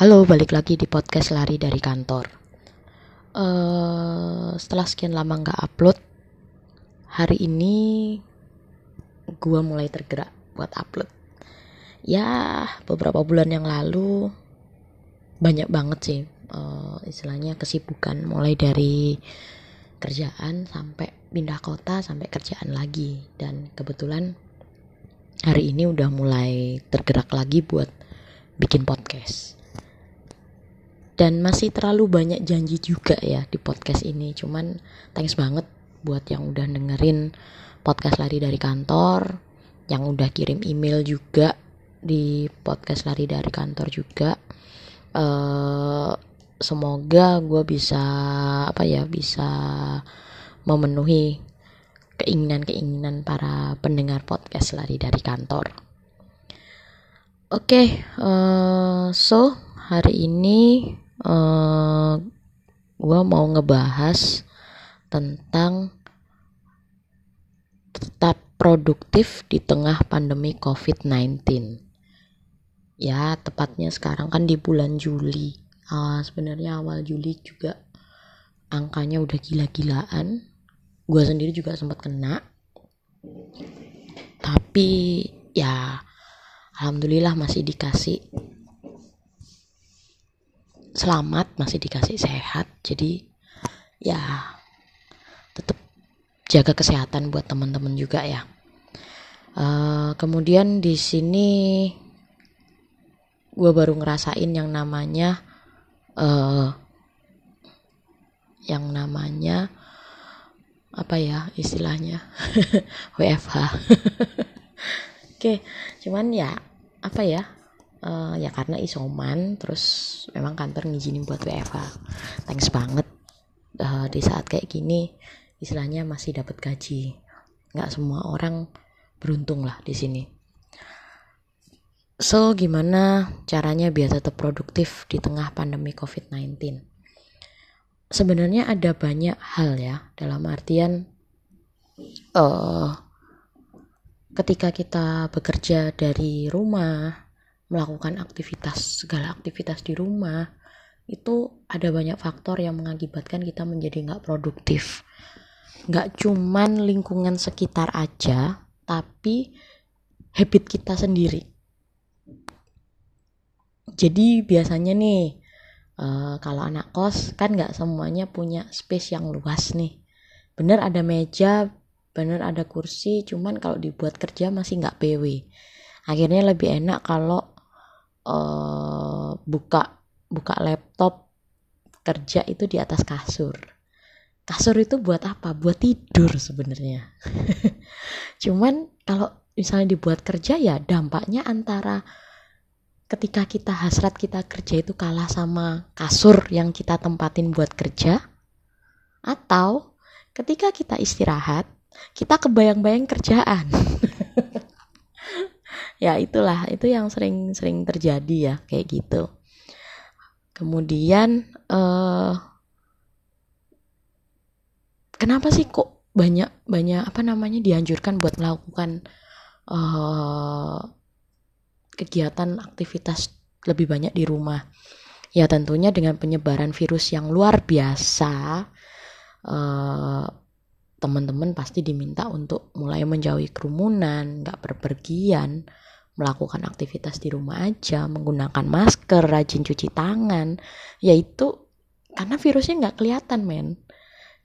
Halo, balik lagi di podcast lari dari kantor. Uh, setelah sekian lama nggak upload, hari ini gue mulai tergerak buat upload. Ya, beberapa bulan yang lalu banyak banget sih uh, istilahnya kesibukan, mulai dari kerjaan sampai pindah kota sampai kerjaan lagi dan kebetulan hari ini udah mulai tergerak lagi buat bikin podcast dan masih terlalu banyak janji juga ya di podcast ini cuman thanks banget buat yang udah dengerin podcast lari dari kantor yang udah kirim email juga di podcast lari dari kantor juga uh, semoga gue bisa apa ya bisa memenuhi keinginan-keinginan para pendengar podcast lari dari kantor. Oke, okay, uh, eh, so hari ini uh, eh, gue mau ngebahas tentang tetap produktif di tengah pandemi COVID-19. Ya, tepatnya sekarang kan di bulan Juli. Uh, Sebenarnya awal Juli juga angkanya udah gila-gilaan gue sendiri juga sempat kena tapi ya alhamdulillah masih dikasih selamat masih dikasih sehat. Jadi ya tetap jaga kesehatan buat teman-teman juga ya. Uh, kemudian di sini gue baru ngerasain yang namanya uh, yang namanya apa ya istilahnya? WFH oke cuman ya apa ya uh, ya karena isoman terus memang kantor ngizinin buat WFH thanks banget uh, di saat kayak gini istilahnya masih dapat gaji. Nggak semua orang beruntung lah di sini. So gimana caranya biar tetap produktif di tengah pandemi COVID-19 sebenarnya ada banyak hal ya dalam artian uh, ketika kita bekerja dari rumah melakukan aktivitas segala aktivitas di rumah itu ada banyak faktor yang mengakibatkan kita menjadi nggak produktif nggak cuman lingkungan sekitar aja tapi habit kita sendiri jadi biasanya nih Uh, kalau anak kos kan nggak semuanya punya space yang luas nih. Bener ada meja, bener ada kursi, cuman kalau dibuat kerja masih nggak PW. Akhirnya lebih enak kalau uh, buka buka laptop kerja itu di atas kasur. Kasur itu buat apa? Buat tidur sebenarnya. cuman kalau misalnya dibuat kerja ya dampaknya antara ketika kita hasrat kita kerja itu kalah sama kasur yang kita tempatin buat kerja atau ketika kita istirahat kita kebayang-bayang kerjaan ya itulah itu yang sering-sering terjadi ya kayak gitu kemudian uh, kenapa sih kok banyak banyak apa namanya dianjurkan buat melakukan uh, kegiatan aktivitas lebih banyak di rumah. Ya tentunya dengan penyebaran virus yang luar biasa, eh, teman-teman pasti diminta untuk mulai menjauhi kerumunan, nggak berpergian, melakukan aktivitas di rumah aja, menggunakan masker, rajin cuci tangan, yaitu karena virusnya nggak kelihatan men.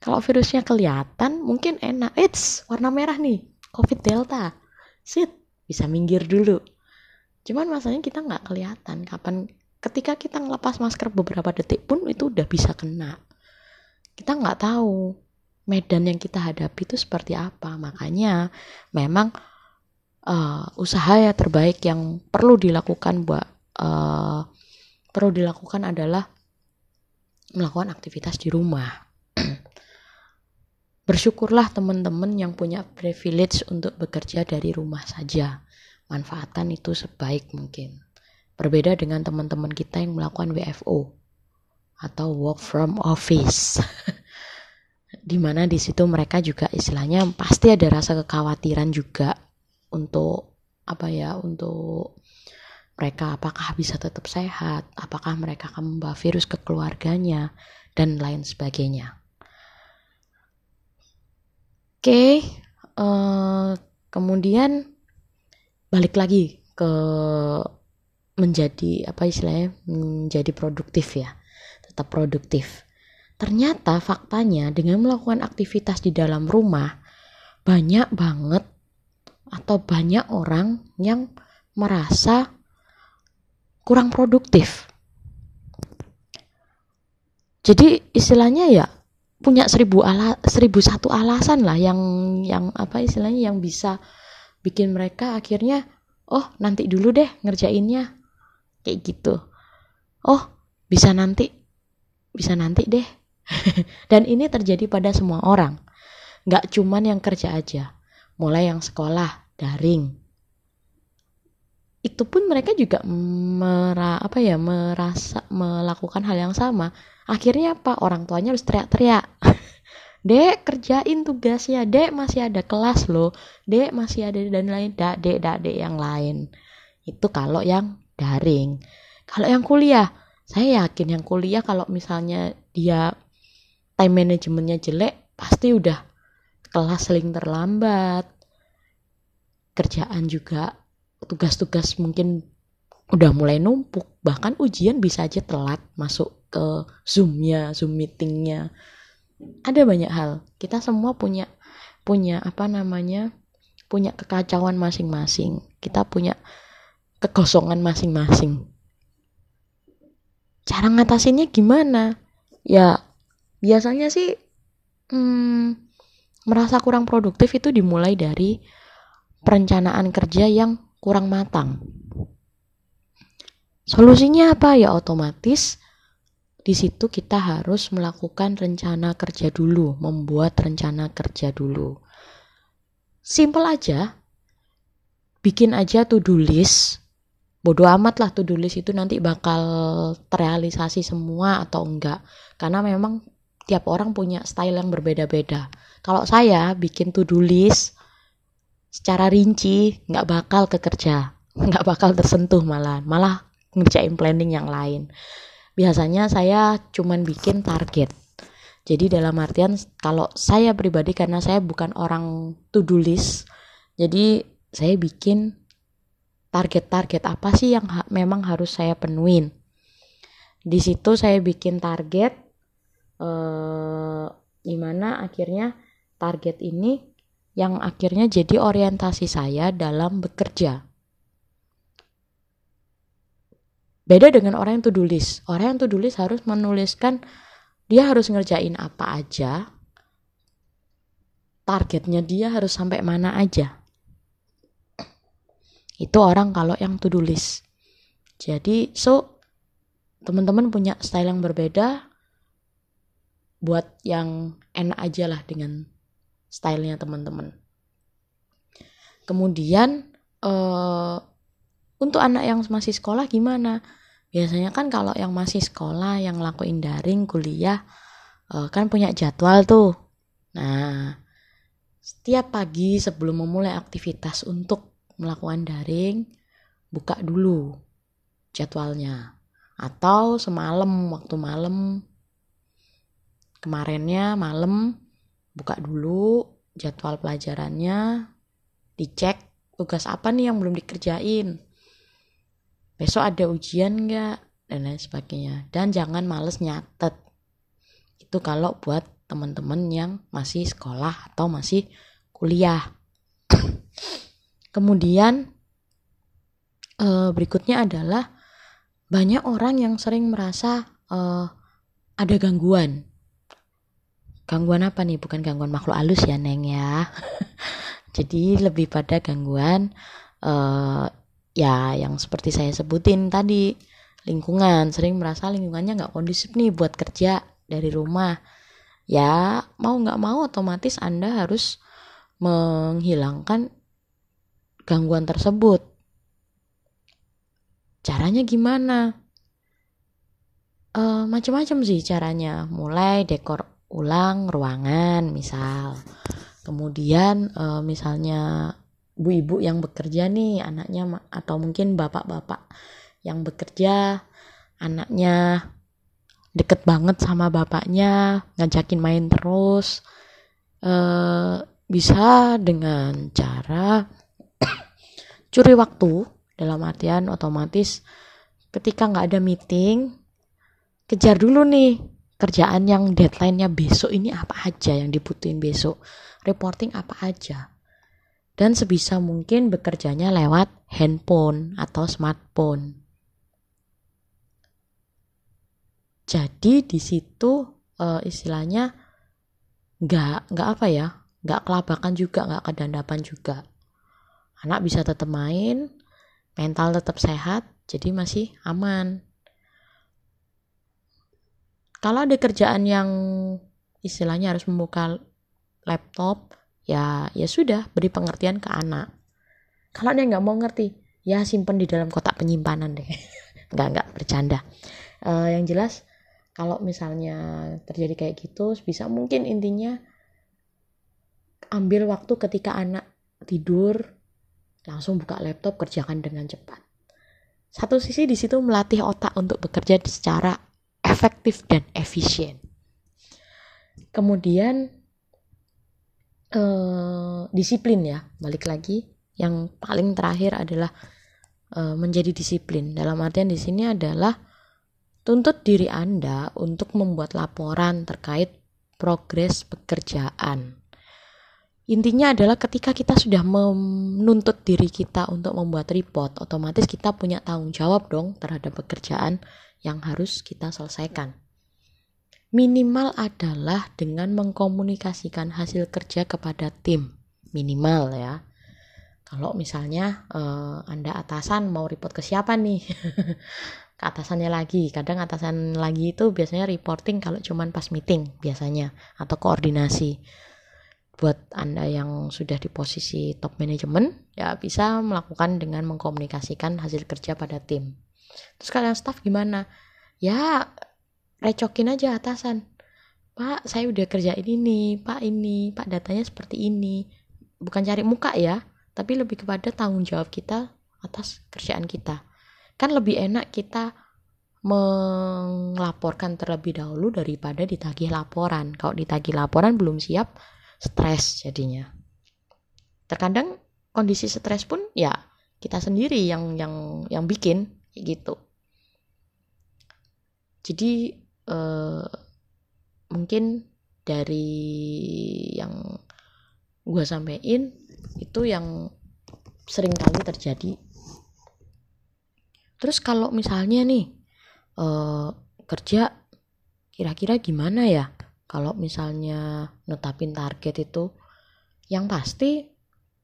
Kalau virusnya kelihatan mungkin enak, it's warna merah nih, COVID Delta, sit bisa minggir dulu. Cuman masalahnya kita nggak kelihatan. Kapan ketika kita ngelepas masker beberapa detik pun itu udah bisa kena. Kita nggak tahu medan yang kita hadapi itu seperti apa. Makanya memang uh, usaha ya terbaik yang perlu dilakukan buat uh, perlu dilakukan adalah melakukan aktivitas di rumah bersyukurlah teman-teman yang punya privilege untuk bekerja dari rumah saja manfaatkan itu sebaik mungkin. Berbeda dengan teman-teman kita yang melakukan WFO atau work from office. Di mana di situ mereka juga istilahnya pasti ada rasa kekhawatiran juga untuk apa ya untuk mereka apakah bisa tetap sehat, apakah mereka akan membawa virus ke keluarganya, dan lain sebagainya. Oke, uh, kemudian balik lagi ke menjadi apa istilahnya menjadi produktif ya, tetap produktif. Ternyata faktanya dengan melakukan aktivitas di dalam rumah banyak banget atau banyak orang yang merasa kurang produktif. Jadi istilahnya ya punya seribu ala seribu satu alasan lah yang yang apa istilahnya yang bisa bikin mereka akhirnya oh nanti dulu deh ngerjainnya. Kayak gitu. Oh bisa nanti bisa nanti deh. Dan ini terjadi pada semua orang. Nggak cuman yang kerja aja mulai yang sekolah daring. Itu pun mereka juga mera, apa ya merasa melakukan hal yang sama. Akhirnya apa? Orang tuanya harus teriak-teriak. Dek kerjain tugasnya. Dek masih ada kelas loh. Dek masih ada dan lain dak dek dak dek yang lain. Itu kalau yang daring. Kalau yang kuliah saya yakin yang kuliah kalau misalnya dia time manajemennya jelek pasti udah kelas seling terlambat. Kerjaan juga tugas-tugas mungkin udah mulai numpuk. Bahkan ujian bisa aja telat masuk ke zoomnya zoom meetingnya. Ada banyak hal. Kita semua punya punya apa namanya punya kekacauan masing-masing. Kita punya kekosongan masing-masing. Cara ngatasinnya gimana? Ya biasanya sih hmm, merasa kurang produktif itu dimulai dari perencanaan kerja yang kurang matang. Solusinya apa ya otomatis di situ kita harus melakukan rencana kerja dulu, membuat rencana kerja dulu. Simple aja. Bikin aja to-do list. Bodoh amat lah to-do list itu nanti bakal terrealisasi semua atau enggak. Karena memang tiap orang punya style yang berbeda-beda. Kalau saya bikin to-do list secara rinci nggak bakal kekerja nggak bakal tersentuh malah malah ngerjain planning yang lain. Biasanya saya cuman bikin target. Jadi dalam artian kalau saya pribadi karena saya bukan orang to do list jadi saya bikin target-target apa sih yang ha memang harus saya penuhin. Di situ saya bikin target eh, gimana akhirnya target ini yang akhirnya jadi orientasi saya dalam bekerja. Beda dengan orang yang to-do list. Orang yang to-do list harus menuliskan dia harus ngerjain apa aja. Targetnya dia harus sampai mana aja. Itu orang kalau yang to-do list. Jadi, so teman-teman punya style yang berbeda buat yang enak aja lah dengan stylenya teman-teman. Kemudian uh, untuk anak yang masih sekolah gimana? Biasanya kan kalau yang masih sekolah yang lakuin daring kuliah uh, kan punya jadwal tuh. Nah, setiap pagi sebelum memulai aktivitas untuk melakukan daring, buka dulu jadwalnya. Atau semalam waktu malam kemarinnya malam buka dulu jadwal pelajarannya, dicek tugas apa nih yang belum dikerjain. Besok ada ujian nggak? Dan lain sebagainya. Dan jangan males nyatet. Itu kalau buat teman-teman yang masih sekolah atau masih kuliah. Kemudian eh, berikutnya adalah banyak orang yang sering merasa uh, ada gangguan gangguan apa nih? Bukan gangguan makhluk halus ya neng ya. Jadi lebih pada gangguan uh, ya yang seperti saya sebutin tadi. Lingkungan. Sering merasa lingkungannya nggak kondusif nih buat kerja dari rumah. Ya mau nggak mau otomatis anda harus menghilangkan gangguan tersebut. Caranya gimana? Uh, macam-macam sih caranya. Mulai dekor ulang ruangan misal. Kemudian e, misalnya ibu-ibu yang bekerja nih anaknya atau mungkin bapak-bapak yang bekerja anaknya deket banget sama bapaknya ngajakin main terus uh, bisa dengan cara curi waktu dalam artian otomatis ketika nggak ada meeting kejar dulu nih kerjaan yang deadline-nya besok ini apa aja yang dibutuhin besok. Reporting apa aja. Dan sebisa mungkin bekerjanya lewat handphone atau smartphone. Jadi di situ uh, istilahnya nggak nggak apa ya nggak kelabakan juga nggak kedandapan juga. Anak bisa tetap main mental tetap sehat jadi masih aman kalau ada kerjaan yang istilahnya harus membuka laptop ya ya sudah beri pengertian ke anak. Kalau dia nggak mau ngerti ya simpen di dalam kotak penyimpanan deh. Nggak nggak bercanda. Uh, yang jelas kalau misalnya terjadi kayak gitu bisa mungkin intinya ambil waktu ketika anak tidur langsung buka laptop kerjakan dengan cepat. Satu sisi di situ melatih otak untuk bekerja secara efektif dan efisien. Kemudian uh, disiplin ya balik lagi. Yang paling terakhir adalah uh, menjadi disiplin. Dalam artian di sini adalah tuntut diri anda untuk membuat laporan terkait progres pekerjaan. Intinya adalah ketika kita sudah menuntut diri kita untuk membuat report otomatis kita punya tanggung jawab dong terhadap pekerjaan yang harus kita selesaikan. Minimal adalah dengan mengkomunikasikan hasil kerja kepada tim. Minimal ya. Kalau misalnya uh, anda atasan mau report ke siapa nih? Ke atasannya lagi. Kadang atasan lagi itu biasanya reporting kalau cuman pas meeting biasanya atau koordinasi. Buat anda yang sudah di posisi top manajemen ya bisa melakukan dengan mengkomunikasikan hasil kerja pada tim terus kalian staff gimana? Ya recokin aja atasan. Pak saya udah kerjain ini pak ini pak datanya seperti ini. Bukan cari muka ya tapi lebih kepada tanggung jawab kita atas kerjaan kita. Kan lebih enak kita melaporkan terlebih dahulu daripada ditagih laporan. Kalau ditagih laporan belum siap stres jadinya. Terkadang kondisi stres pun ya kita sendiri yang yang yang bikin kayak gitu. Jadi uh, mungkin dari yang gue sampein itu yang sering kali terjadi. Terus kalau misalnya nih uh, kerja kira-kira gimana ya? Kalau misalnya netapin target itu yang pasti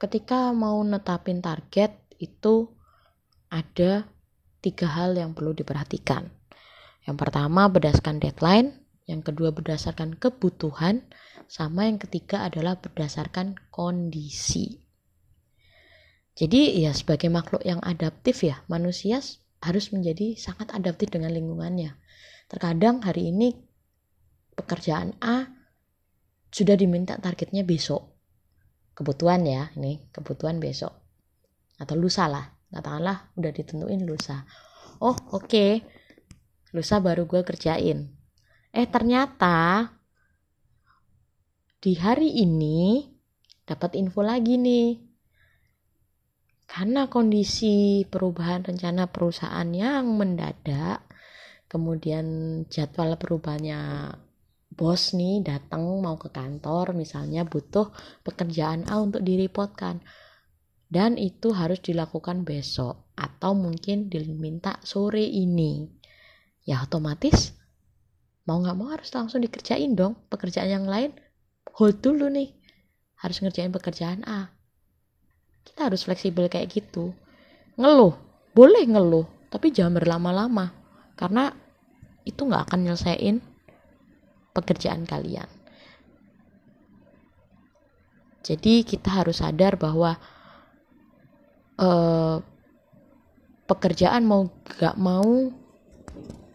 ketika mau netapin target itu ada tiga hal yang perlu diperhatikan yang pertama berdasarkan deadline, yang kedua berdasarkan kebutuhan, sama yang ketiga adalah berdasarkan kondisi. Jadi ya sebagai makhluk yang adaptif ya, manusia harus menjadi sangat adaptif dengan lingkungannya. Terkadang hari ini pekerjaan A sudah diminta targetnya besok. Kebutuhan ya, ini kebutuhan besok. Atau lusa lah, katakanlah udah ditentuin lusa. Oh oke, okay lusa baru gue kerjain. Eh ternyata di hari ini dapat info lagi nih. Karena kondisi perubahan rencana perusahaan yang mendadak kemudian jadwal perubahannya bos nih datang mau ke kantor misalnya butuh pekerjaan A untuk direpotkan dan itu harus dilakukan besok atau mungkin diminta sore ini. Ya otomatis mau nggak mau harus langsung dikerjain dong. Pekerjaan yang lain hold dulu nih. Harus ngerjain pekerjaan A. Kita harus fleksibel kayak gitu. Ngeluh boleh ngeluh tapi jangan berlama-lama. Karena itu nggak akan nyelesain pekerjaan kalian. Jadi kita harus sadar bahwa uh, pekerjaan mau gak mau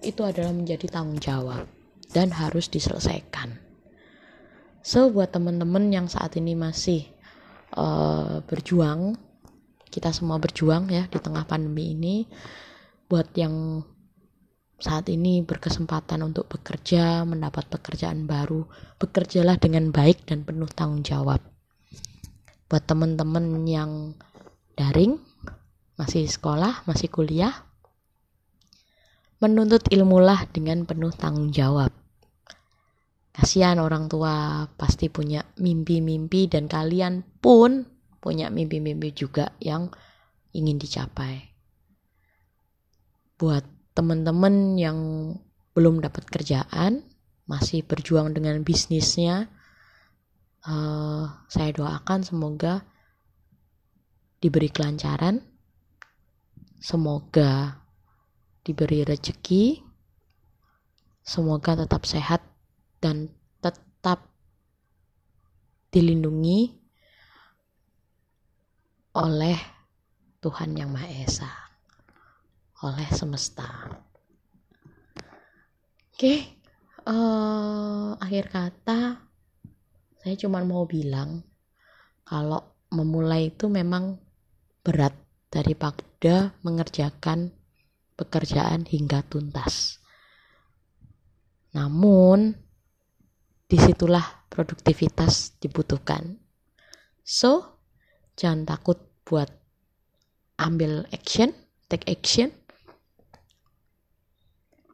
itu adalah menjadi tanggung jawab dan harus diselesaikan. So buat teman-teman yang saat ini masih uh, berjuang kita semua berjuang ya di tengah pandemi ini buat yang saat ini berkesempatan untuk bekerja, mendapat pekerjaan baru, bekerjalah dengan baik dan penuh tanggung jawab. Buat teman-teman yang daring, masih sekolah, masih kuliah, menuntut ilmulah dengan penuh tanggung jawab. Kasihan orang tua pasti punya mimpi-mimpi dan kalian pun punya mimpi-mimpi juga yang ingin dicapai. Buat teman-teman yang belum dapat kerjaan, masih berjuang dengan bisnisnya, uh, saya doakan semoga diberi kelancaran, semoga diberi rezeki, semoga tetap sehat dan tetap dilindungi oleh Tuhan Yang Maha Esa oleh semesta. Oke, okay, uh, eh, akhir kata saya cuma mau bilang kalau memulai itu memang berat daripada mengerjakan pekerjaan hingga tuntas. Namun, di situlah produktivitas dibutuhkan. So, jangan takut buat ambil action take action.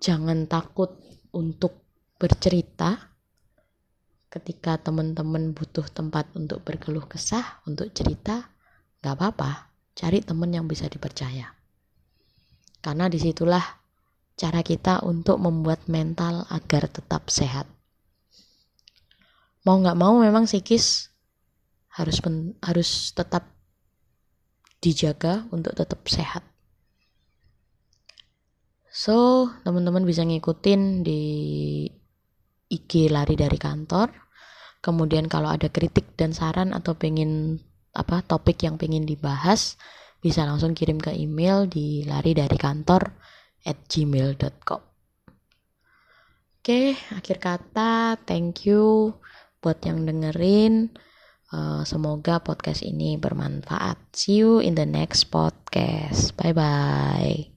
Jangan takut untuk bercerita ketika teman-teman butuh tempat untuk berkeluh kesah, untuk cerita, gak apa-apa, cari teman yang bisa dipercaya. Karena di situlah cara kita untuk membuat mental agar tetap sehat. Mau gak mau memang psikis harus harus tetap dijaga untuk tetap sehat. So, teman-teman bisa ngikutin di IG lari dari kantor. Kemudian kalau ada kritik dan saran atau pengen apa topik yang pengen dibahas, bisa langsung kirim ke email di lari dari kantor at gmail.com. Oke, akhir kata, thank you buat yang dengerin. Uh, semoga podcast ini bermanfaat. See you in the next podcast. Bye bye.